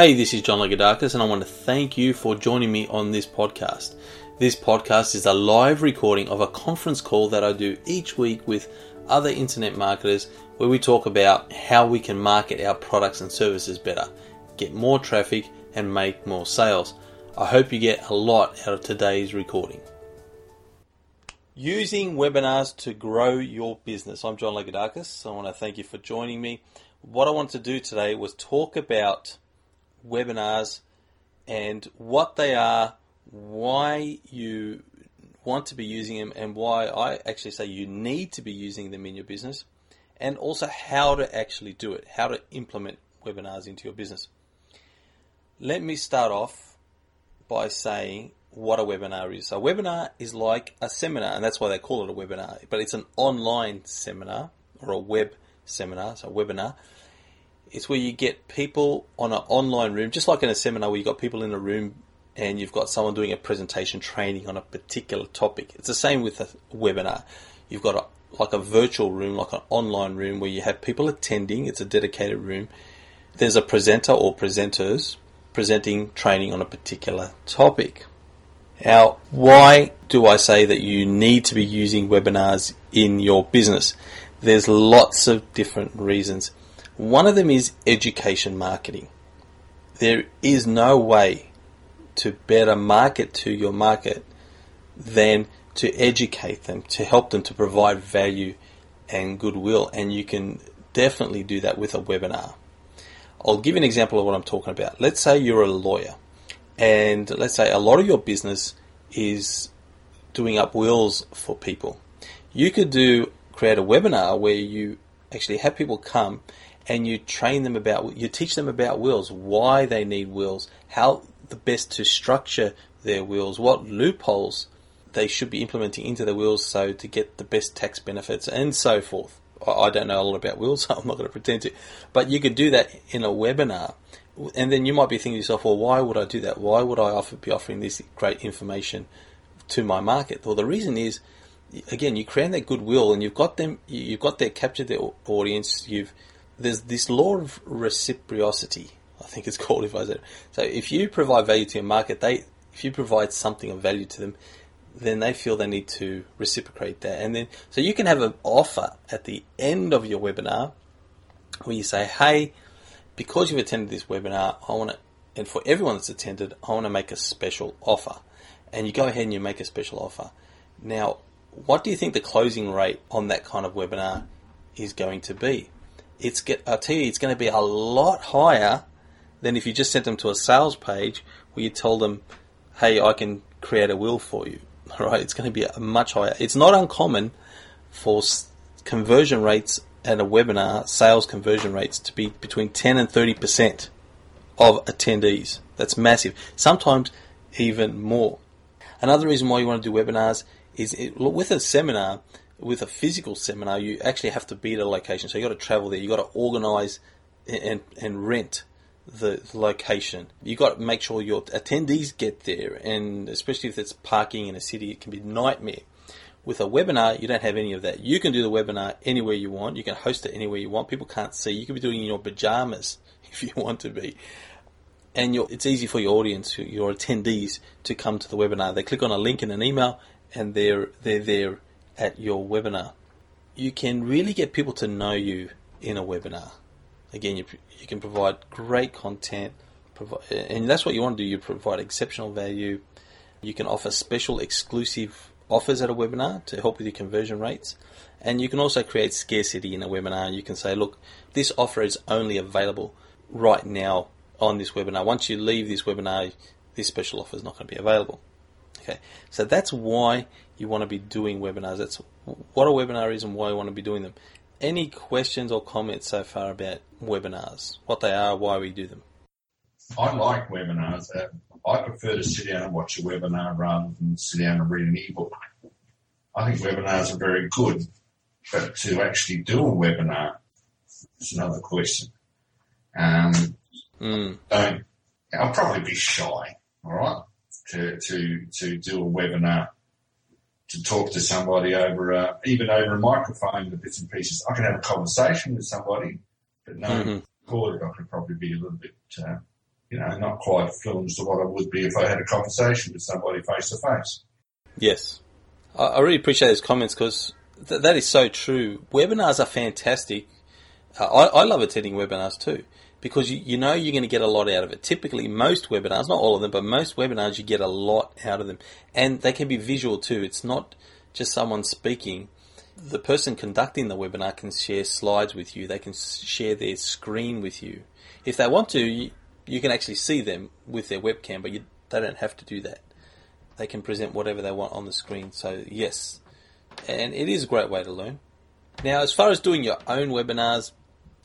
Hey, this is John Lagoudakis, and I want to thank you for joining me on this podcast. This podcast is a live recording of a conference call that I do each week with other internet marketers where we talk about how we can market our products and services better, get more traffic, and make more sales. I hope you get a lot out of today's recording. Using webinars to grow your business. I'm John Lagoudakis. I want to thank you for joining me. What I want to do today was talk about webinars and what they are, why you want to be using them, and why I actually say you need to be using them in your business, and also how to actually do it, how to implement webinars into your business. Let me start off by saying what a webinar is. So, a webinar is like a seminar, and that's why they call it a webinar, but it's an online seminar or a web seminar, so a webinar it's where you get people on an online room, just like in a seminar where you've got people in a room and you've got someone doing a presentation training on a particular topic. It's the same with a webinar. You've got a, like a virtual room, like an online room where you have people attending. It's a dedicated room. There's a presenter or presenters presenting training on a particular topic. Now, why do I say that you need to be using webinars in your business? There's lots of different reasons. One of them is education marketing. There is no way to better market to your market than to educate them, to help them to provide value and goodwill. And you can definitely do that with a webinar. I'll give you an example of what I'm talking about. Let's say you're a lawyer, and let's say a lot of your business is doing up wills for people. You could do create a webinar where you actually have people come and you train them about, you teach them about wills, why they need wills, how the best to structure their wills, what loopholes they should be implementing into their wills so to get the best tax benefits and so forth. I don't know a lot about wills, so I'm not going to pretend to. But you could do that in a webinar. And then you might be thinking to yourself, well, why would I do that? Why would I offer, be offering this great information to my market? Well, the reason is, again, you create that goodwill and you've got them, you've got their captured their audience, you've there's this law of reciprocity. I think it's called if I said. So if you provide value to your market, they if you provide something of value to them, then they feel they need to reciprocate that. And then so you can have an offer at the end of your webinar where you say, "Hey, because you've attended this webinar, I want to, and for everyone that's attended, I want to make a special offer." And you go ahead and you make a special offer. Now, what do you think the closing rate on that kind of webinar is going to be? It's get I tell you, it's going to be a lot higher than if you just sent them to a sales page where you told them, "Hey, I can create a will for you." Right, it's going to be much higher. It's not uncommon for conversion rates at a webinar, sales conversion rates to be between 10 and 30 percent of attendees. That's massive. Sometimes even more. Another reason why you want to do webinars is it, with a seminar, with a physical seminar, you actually have to be at a location. So you got to travel there. You got to organise and and rent the, location. You got to make sure your attendees get there, and especially if it's parking in a city, it can be nightmare. With a webinar, you don't have any of that. You can do the webinar anywhere you want. You can host it anywhere you want. People can't see. You can be doing it in your pajamas if you want to be. And it's easy for your audience, your attendees, to come to the webinar. They click on a link in an email, and they're they're there at your webinar. You can really get people to know you in a webinar. Again, you, you can provide great content, and that's what you want to do. You provide exceptional value. You can offer special exclusive offers at a webinar to help with your conversion rates. And you can also create scarcity in a webinar. You can say, look, this offer is only available right now on this webinar. Once you leave this webinar, this special offer is not going to be available. Okay, so that's why you want to be doing webinars. That's what a webinar is and why you want to be doing them. Any questions or comments so far about webinars? What they are, why we do them? I like webinars. I prefer to sit down and watch a webinar rather than sit down and read an ebook. I think webinars are very good, but to actually do a webinar is another question. Um, mm. don't, I'll probably be shy, all right, to, to, to do a webinar to talk to somebody over a, even over a microphone, the bits and pieces. I can have a conversation with somebody, but no mm-hmm. recorded. I could probably be a little bit uh, you know, not quite fluent to what I would be if I had a conversation with somebody face to face. Yes. I, I really appreciate those comments because th- that is so true. Webinars are fantastic. Uh, I, I love attending webinars too because you, you know you're going to get a lot out of it. Typically, most webinars, not all of them, but most webinars, you get a lot out of them. And they can be visual too. It's not just someone speaking. The person conducting the webinar can share slides with you. They can share their screen with you. If they want to, you, you can actually see them with their webcam, but you, they don't have to do that. They can present whatever they want on the screen. So yes, and it is a great way to learn. Now, as far as doing your own webinars,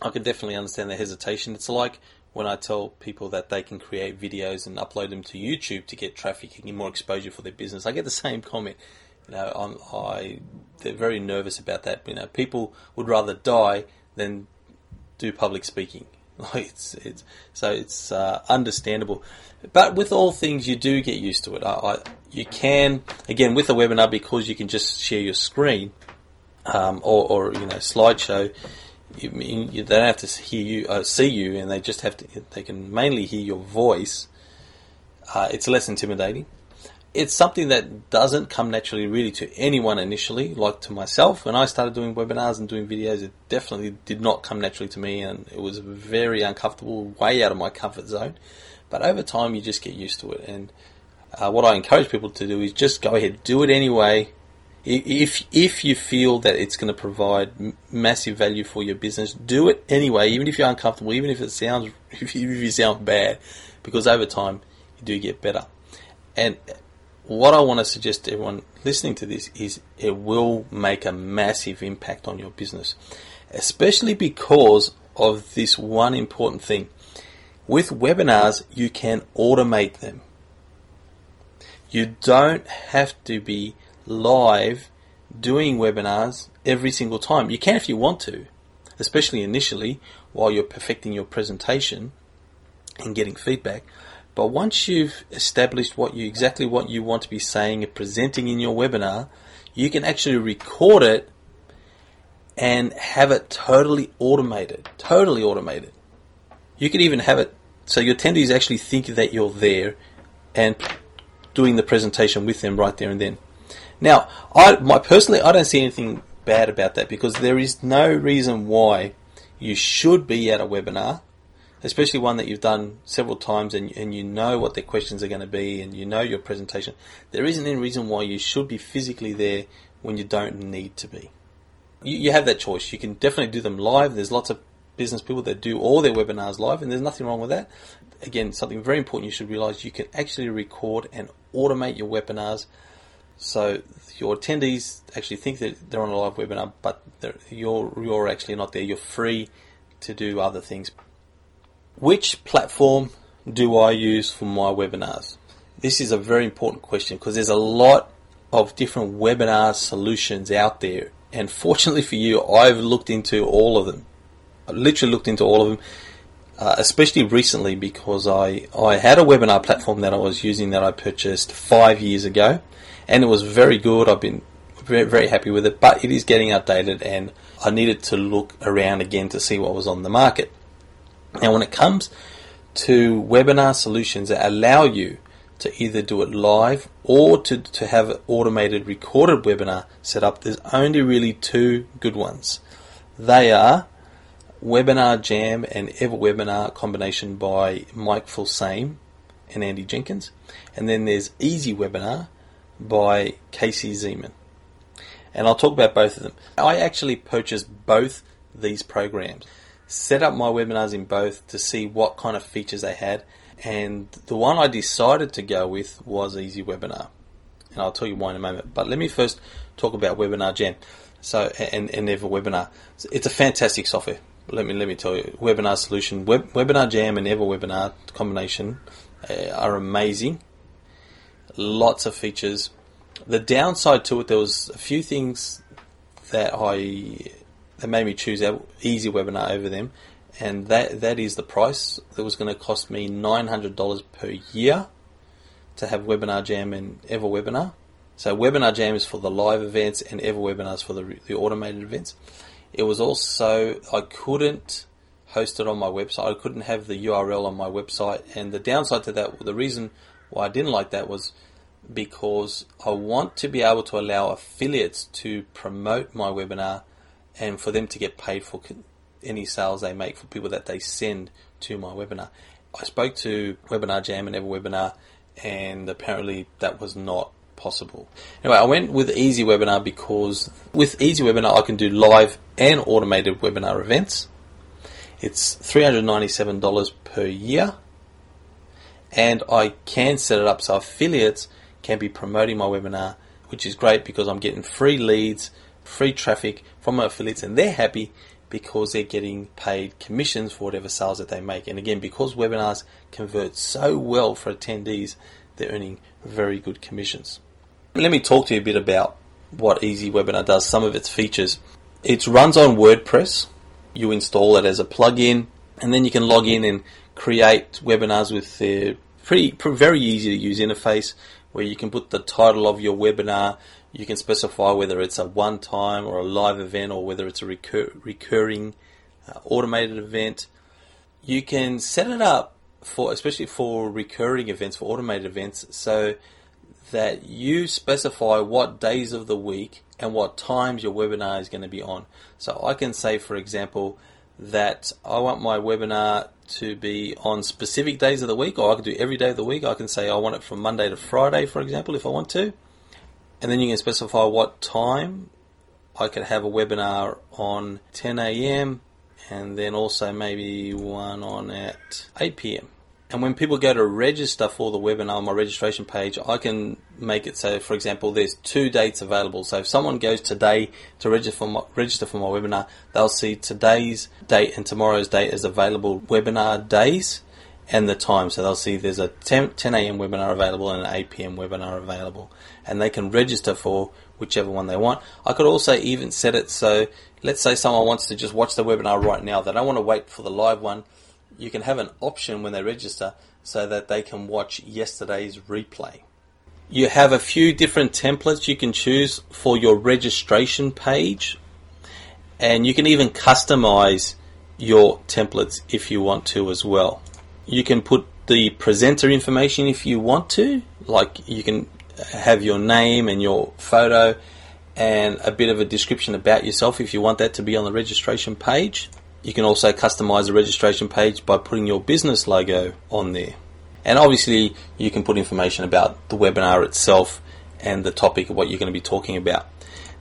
I can definitely understand the hesitation. It's like when I tell people that they can create videos and upload them to YouTube to get traffic and get more exposure for their business. I get the same comment. You know, I'm, I they're very nervous about that. You know, people would rather die than do public speaking. Like it's it's so it's uh, understandable, but with all things you do get used to it. I, I, you can again with a webinar because you can just share your screen um, or, or you know slideshow. You, you, they don't have to hear you, uh, see you, and they just have to. They can mainly hear your voice. Uh, it's less intimidating it's something that doesn't come naturally really to anyone initially, like to myself. When I started doing webinars and doing videos, it definitely did not come naturally to me and it was very uncomfortable, way out of my comfort zone. But over time, you just get used to it. And uh, what I encourage people to do is just go ahead, do it anyway. If if you feel that it's going to provide massive value for your business, do it anyway, even if you're uncomfortable, even if it sounds if you sound bad, because over time you do get better. And what I want to suggest to everyone listening to this is it will make a massive impact on your business, especially because of this one important thing. With webinars, you can automate them. You don't have to be live doing webinars every single time. You can if you want to, especially initially while you're perfecting your presentation and getting feedback. But once you've established what you exactly what you want to be saying and presenting in your webinar, you can actually record it and have it totally automated. Totally automated. You can even have it so your attendees actually think that you're there and doing the presentation with them right there and then. Now, I my personally I don't see anything bad about that because there is no reason why you should be at a webinar especially one that you've done several times and, and you know what the questions are going to be and you know your presentation, there isn't any reason why you should be physically there when you don't need to be. You, you have that choice. You can definitely do them live. There's lots of business people that do all their webinars live, and there's nothing wrong with that. Again, something very important you should realize you can actually record and automate your webinars so your attendees actually think that they're on a live webinar, but you're, you're actually not there. You're free to do other things. Which platform do I use for my webinars? This is a very important question because there's a lot of different webinar solutions out there. And fortunately for you, I've looked into all of them. I literally looked into all of them, uh, especially recently because I, I had a webinar platform that I was using that I purchased five years ago. And it was very good. I've been very, happy with it, but it is getting outdated and I needed to look around again to see what was on the market. Now, when it comes to webinar solutions that allow you to either do it live or to, to have an automated recorded webinar set up, there's only really two good ones. They are Webinar Jam and EverWebinar combination by Mike Filsaime and Andy Jenkins. And then there's Easy Webinar by Casey Zeman. And I'll talk about both of them. I actually purchased both these programs set up my webinars in both to see what kind of features they had. And the one I decided to go with was Easy Webinar. And I'll tell you why in a moment. But let me first talk about Webinar Jam. So, and, and Ever Webinar. It's a fantastic software. Let me let me tell you, webinar solution, Web, Webinar Jam and Ever Webinar combination uh, are amazing. Lots of features. The downside to it, there was a few things that I that made me choose Easy Webinar over them, and that that is the price that was going to cost me nine hundred dollars per year to have Webinar Jam and Ever Webinar. So Webinar Jam is for the live events, and Ever Webinar is for the the automated events. It was also I couldn't host it on my website. I couldn't have the URL on my website, and the downside to that, the reason why I didn't like that was because I want to be able to allow affiliates to promote my webinar and for them to get paid for any sales they make for people that they send to my webinar. I spoke to Webinar Jam and EverWebinar, and apparently that was not possible. Anyway, I went with Easy Webinar because with Easy Webinar I can do live and automated webinar events. It's $397 per year, and I can set it up so affiliates can be promoting my webinar, which is great because I'm getting free leads, free traffic from my affiliates, and they're happy because they're getting paid commissions for whatever sales that they make. And again, because webinars convert so well for attendees, they're earning very good commissions. Let me talk to you a bit about what Easy Webinar does, some of its features. It runs on WordPress. You install it as a plugin, and then you can log in and create webinars with their pretty, very easy to use interface where you can put the title of your webinar. You can specify whether it's a one time or a live event or whether it's a recur- recurring uh, automated event. You can set it up for, especially for recurring events, for automated events, so that you specify what days of the week and what times your webinar is going to be on. So I can say, for example, that I want my webinar to be on specific days of the week, or I can do every day of the week. I can say I want it from Monday to Friday, for example, if I want to. And then you can specify what time. I could have a webinar on 10 a.m. and then also maybe one on at 8 p.m. And when people go to register for the webinar on my registration page, I can make it so, for example, there's two dates available. So if someone goes today to register for my, register for my webinar, they'll see today's date and tomorrow's date as available webinar days and the time. So they'll see there's a 10, 10 a.m. webinar available and an 8 p.m. webinar available. And they can register for whichever one they want. I could also even set it so, let's say someone wants to just watch the webinar right now. They don't want to wait for the live one you can have an option when they register so that they can watch yesterday's replay. You have a few different templates you can choose for your registration page, and you can even customize your templates if you want to as well. You can put the presenter information if you want to, like you can have your name and your photo and a bit of a description about yourself if you want that to be on the registration page. You can also customize the registration page by putting your business logo on there. And obviously, you can put information about the webinar itself and the topic of what you're going to be talking about.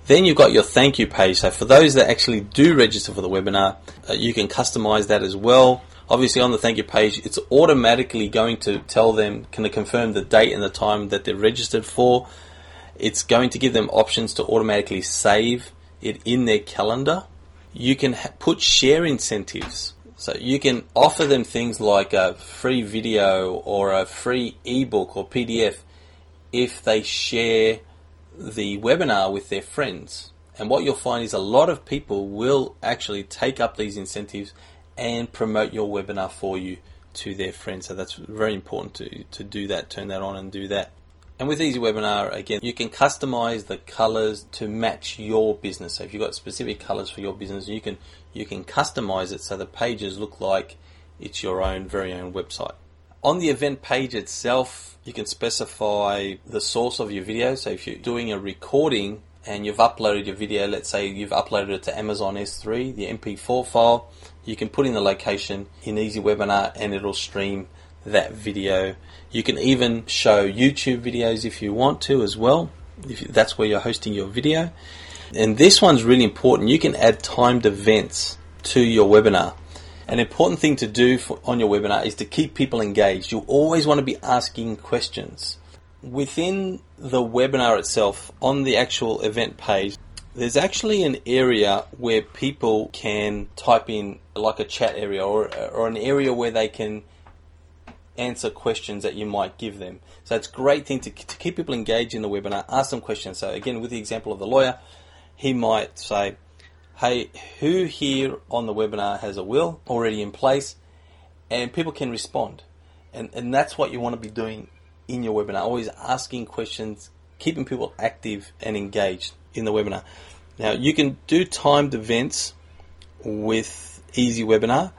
Then you've got your thank you page. So for those that actually do register for the webinar, uh, you can customize that as well. Obviously, on the thank you page, it's automatically going to tell them, can they confirm the date and the time that they're registered for. It's going to give them options to automatically save it in their calendar you can ha- put share incentives. So you can offer them things like a free video or a free ebook or PDF if they share the webinar with their friends. And what you'll find is a lot of people will actually take up these incentives and promote your webinar for you to their friends. So that's very important to, to do that, turn that on and do that. And with Easy Webinar, again, you can customize the colors to match your business. So if you've got specific colors for your business, you can you can customize it so the pages look like it's your own very own website. On the event page itself, you can specify the source of your video. So if you're doing a recording and you've uploaded your video, let's say you've uploaded it to Amazon S3, the MP4 file, you can put in the location in Easy Webinar and it'll stream that video. You can even show YouTube videos if you want to as well, if that's where you're hosting your video. And this one's really important. You can add timed events to your webinar. An important thing to do for, on your webinar is to keep people engaged. You always want to be asking questions. Within the webinar itself, on the actual event page, there's actually an area where people can type in like a chat area or, or an area where they can answer questions that you might give them. So it's a great thing to, to keep people engaged in the webinar, ask them questions. So again, with the example of the lawyer, he might say, hey, who here on the webinar has a will already in place? And people can respond. And, and that's what you want to be doing in your webinar, always asking questions, keeping people active and engaged in the webinar. Now, you can do timed events with Easy Webinar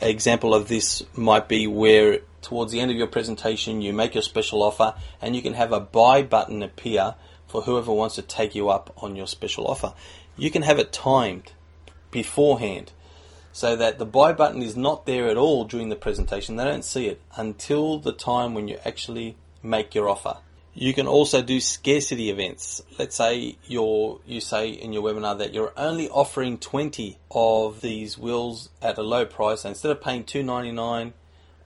An example of this might be where towards the end of your presentation you make your special offer and you can have a buy button appear for whoever wants to take you up on your special offer. You can have it timed beforehand so that the buy button is not there at all during the presentation. They don't see it until the time when you actually make your offer. You can also do scarcity events. Let's say you're, you say in your webinar that you're only offering 20 of these wheels at a low price. Instead of paying $2.99,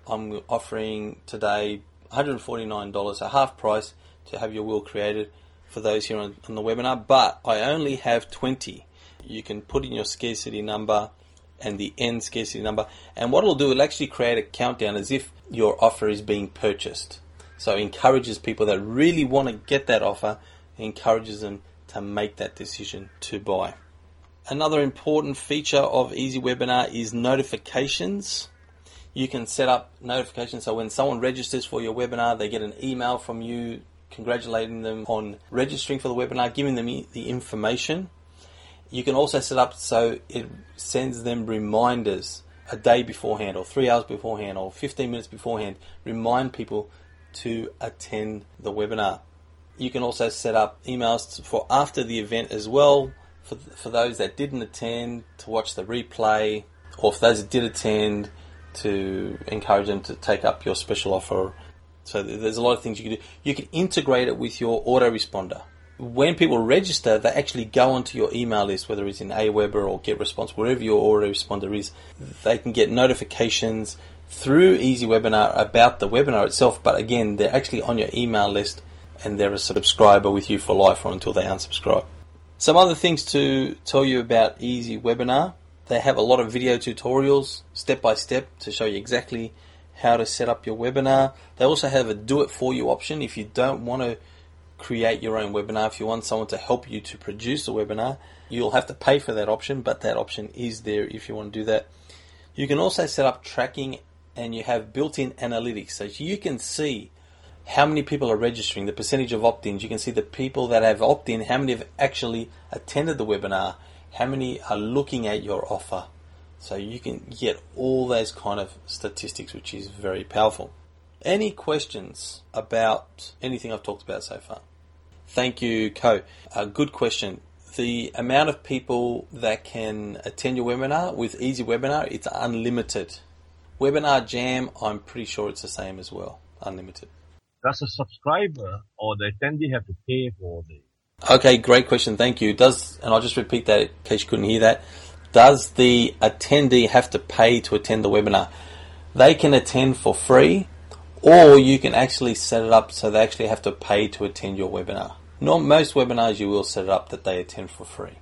I'm offering today $149, a half price to have your will created for those here on, on the webinar, but I only have 20. You can put in your scarcity number and the end scarcity number, and what it'll do, it'll actually create a countdown as if your offer is being purchased. So it encourages people that really want to get that offer, encourages them to make that decision to buy. Another important feature of Easy Webinar is notifications. You can set up notifications so when someone registers for your webinar, they get an email from you congratulating them on registering for the webinar, giving them the information. You can also set up so it sends them reminders a day beforehand, or three hours beforehand, or 15 minutes beforehand. Remind people to attend the webinar. You can also set up emails for after the event as well for, for those that didn't attend to watch the replay, or for those that did attend to encourage them to take up your special offer. So there's a lot of things you can do. You can integrate it with your autoresponder. When people register, they actually go onto your email list, whether it's in Aweber or GetResponse, wherever your autoresponder is. They can get notifications through Easy Webinar about the webinar itself, but again, they're actually on your email list and they're a subscriber with you for life or until they unsubscribe. Some other things to tell you about Easy Webinar. They have a lot of video tutorials, step by step, to show you exactly how to set up your webinar. They also have a do it for you option if you don't want to create your own webinar. If you want someone to help you to produce a webinar, you'll have to pay for that option, but that option is there if you want to do that. You can also set up tracking and you have built-in analytics so you can see how many people are registering, the percentage of opt-ins. You can see the people that have opt-in, how many have actually attended the webinar, how many are looking at your offer. So you can get all those kind of statistics, which is very powerful. Any questions about anything I've talked about so far? Thank you, Co. A good question. The amount of people that can attend your webinar with Easy Webinar, it's unlimited. Webinar Jam, I'm pretty sure it's the same as well, unlimited. Does a subscriber or the attendee have to pay for the? Okay, great question. Thank you. Does and I'll just repeat that in case you couldn't hear that. Does the attendee have to pay to attend the webinar? They can attend for free, or you can actually set it up so they actually have to pay to attend your webinar. Not most webinars you will set it up that they attend for free.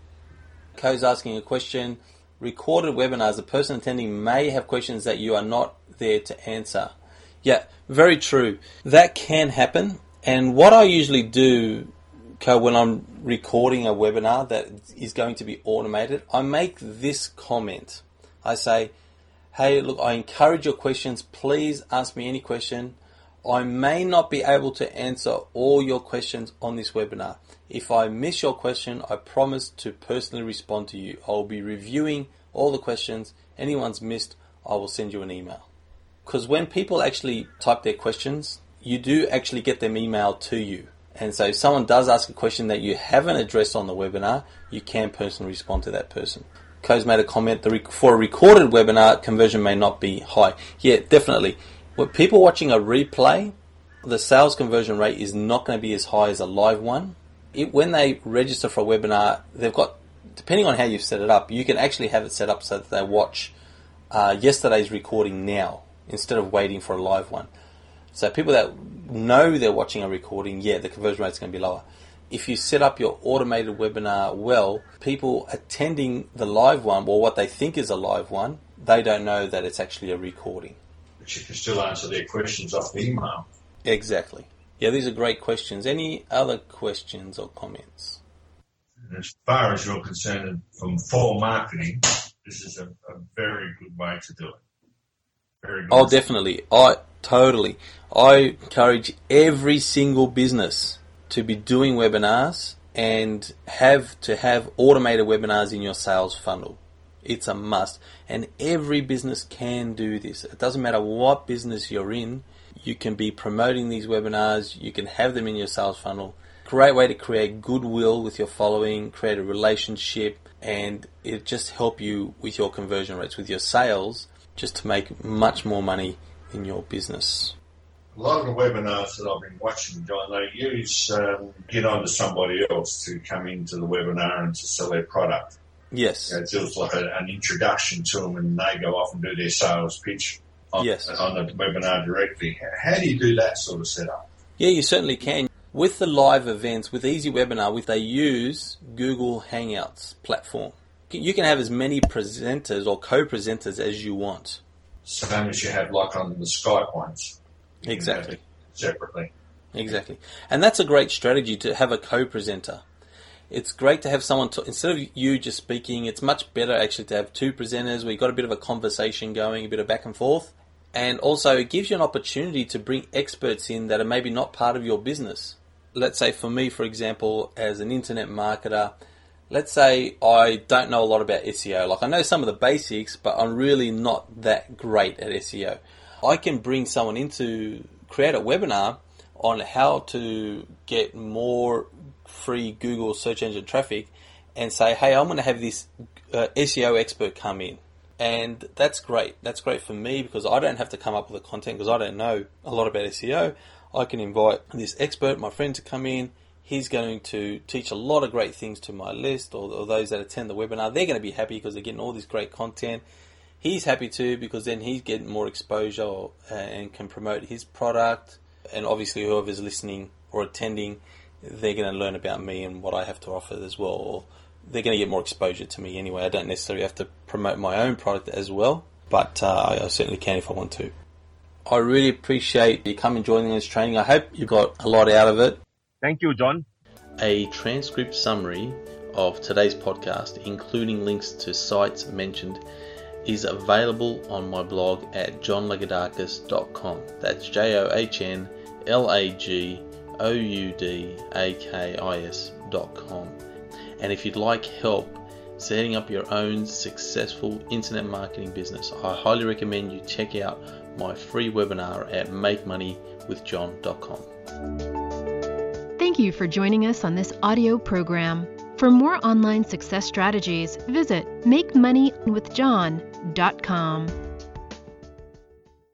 Co's asking a question recorded webinars, the person attending may have questions that you are not there to answer. Yeah, very true. That can happen. And what I usually do when I'm recording a webinar that is going to be automated, I make this comment. I say, hey, look, I encourage your questions. Please ask me any question. I may not be able to answer all your questions on this webinar. If I miss your question, I promise to personally respond to you. I'll be reviewing all the questions. Anyone's missed, I will send you an email. Because when people actually type their questions, you do actually get them emailed to you. And so if someone does ask a question that you haven't addressed on the webinar, you can personally respond to that person. Co's made a comment, for a recorded webinar, conversion may not be high. Yeah, definitely. With people watching a replay, the sales conversion rate is not going to be as high as a live one. It, when they register for a webinar, they've got, depending on how you've set it up, you can actually have it set up so that they watch uh, yesterday's recording now instead of waiting for a live one. So people that know they're watching a recording, yeah, the conversion rate is going to be lower. If you set up your automated webinar well, people attending the live one, or what they think is a live one, they don't know that it's actually a recording but you can still answer their questions off the email. Exactly. Yeah, these are great questions. Any other questions or comments? As far as you're concerned, from full marketing, this is a, a very good way to do it. Very. Oh, definitely. I totally. I encourage every single business to be doing webinars and have to have automated webinars in your sales funnel It's a must. And every business can do this. It doesn't matter what business you're in, you can be promoting these webinars, you can have them in your sales funnel. Great way to create goodwill with your following, create a relationship, and it just help you with your conversion rates, with your sales, just to make much more money in your business. A lot of the webinars that I've been watching, John, they use um, get on to somebody else to come into the webinar and to sell their product. Yes. You know, it feels like a, an introduction to them and they go off and do their sales pitch on, Yes. on the webinar directly. How do you do that sort of setup? Yeah, you certainly can. With the live events, with Easy Webinar, with they use Google Hangouts platform. You can have as many presenters or co-presenters as you want. Same as you have like on the Skype ones. You can have Exactly. Separately. Exactly. And that's a great strategy to have a co-presenter. It's great to have someone to, instead of you just speaking, it's much better actually to have two presenters where you've got a bit of a conversation going, a bit of back and forth. And also it gives you an opportunity to bring experts in that are maybe not part of your business. Let's say for me, for example, as an internet marketer, let's say I don't know a lot about SEO. Like I know some of the basics, but I'm really not that great at SEO. I can bring someone in to create a webinar on how to get more free Google search engine traffic and say, hey, I'm going to have this uh, SEO expert come in. And that's great. That's great for me because I don't have to come up with the content because I don't know a lot about SEO. I can invite this expert, my friend, to come in. He's going to teach a lot of great things to my list or, or those that attend the webinar. They're going to be happy because they're getting all this great content. He's happy too because then he's getting more exposure or, uh, and can promote his product. And obviously, whoever's listening or attending, they're going to learn about me and what I have to offer as well. Or they're going to get more exposure to me anyway. I don't necessarily have to promote my own product as well, but uh, I certainly can if I want to. I really appreciate you coming joining this training. I hope you got a lot out of it. Thank you, John. A transcript summary of today's podcast, including links to sites mentioned, is available on my blog at johnlagoudakis.com. That's J O H N L A G O U D A K I S.com. And if you'd like help setting up your own successful internet marketing business, I highly recommend you check out my free webinar at makemoneywithjohn.com. Thank you for joining us on this audio program. For more online success strategies, visit MakeMoneyWithJohn.com.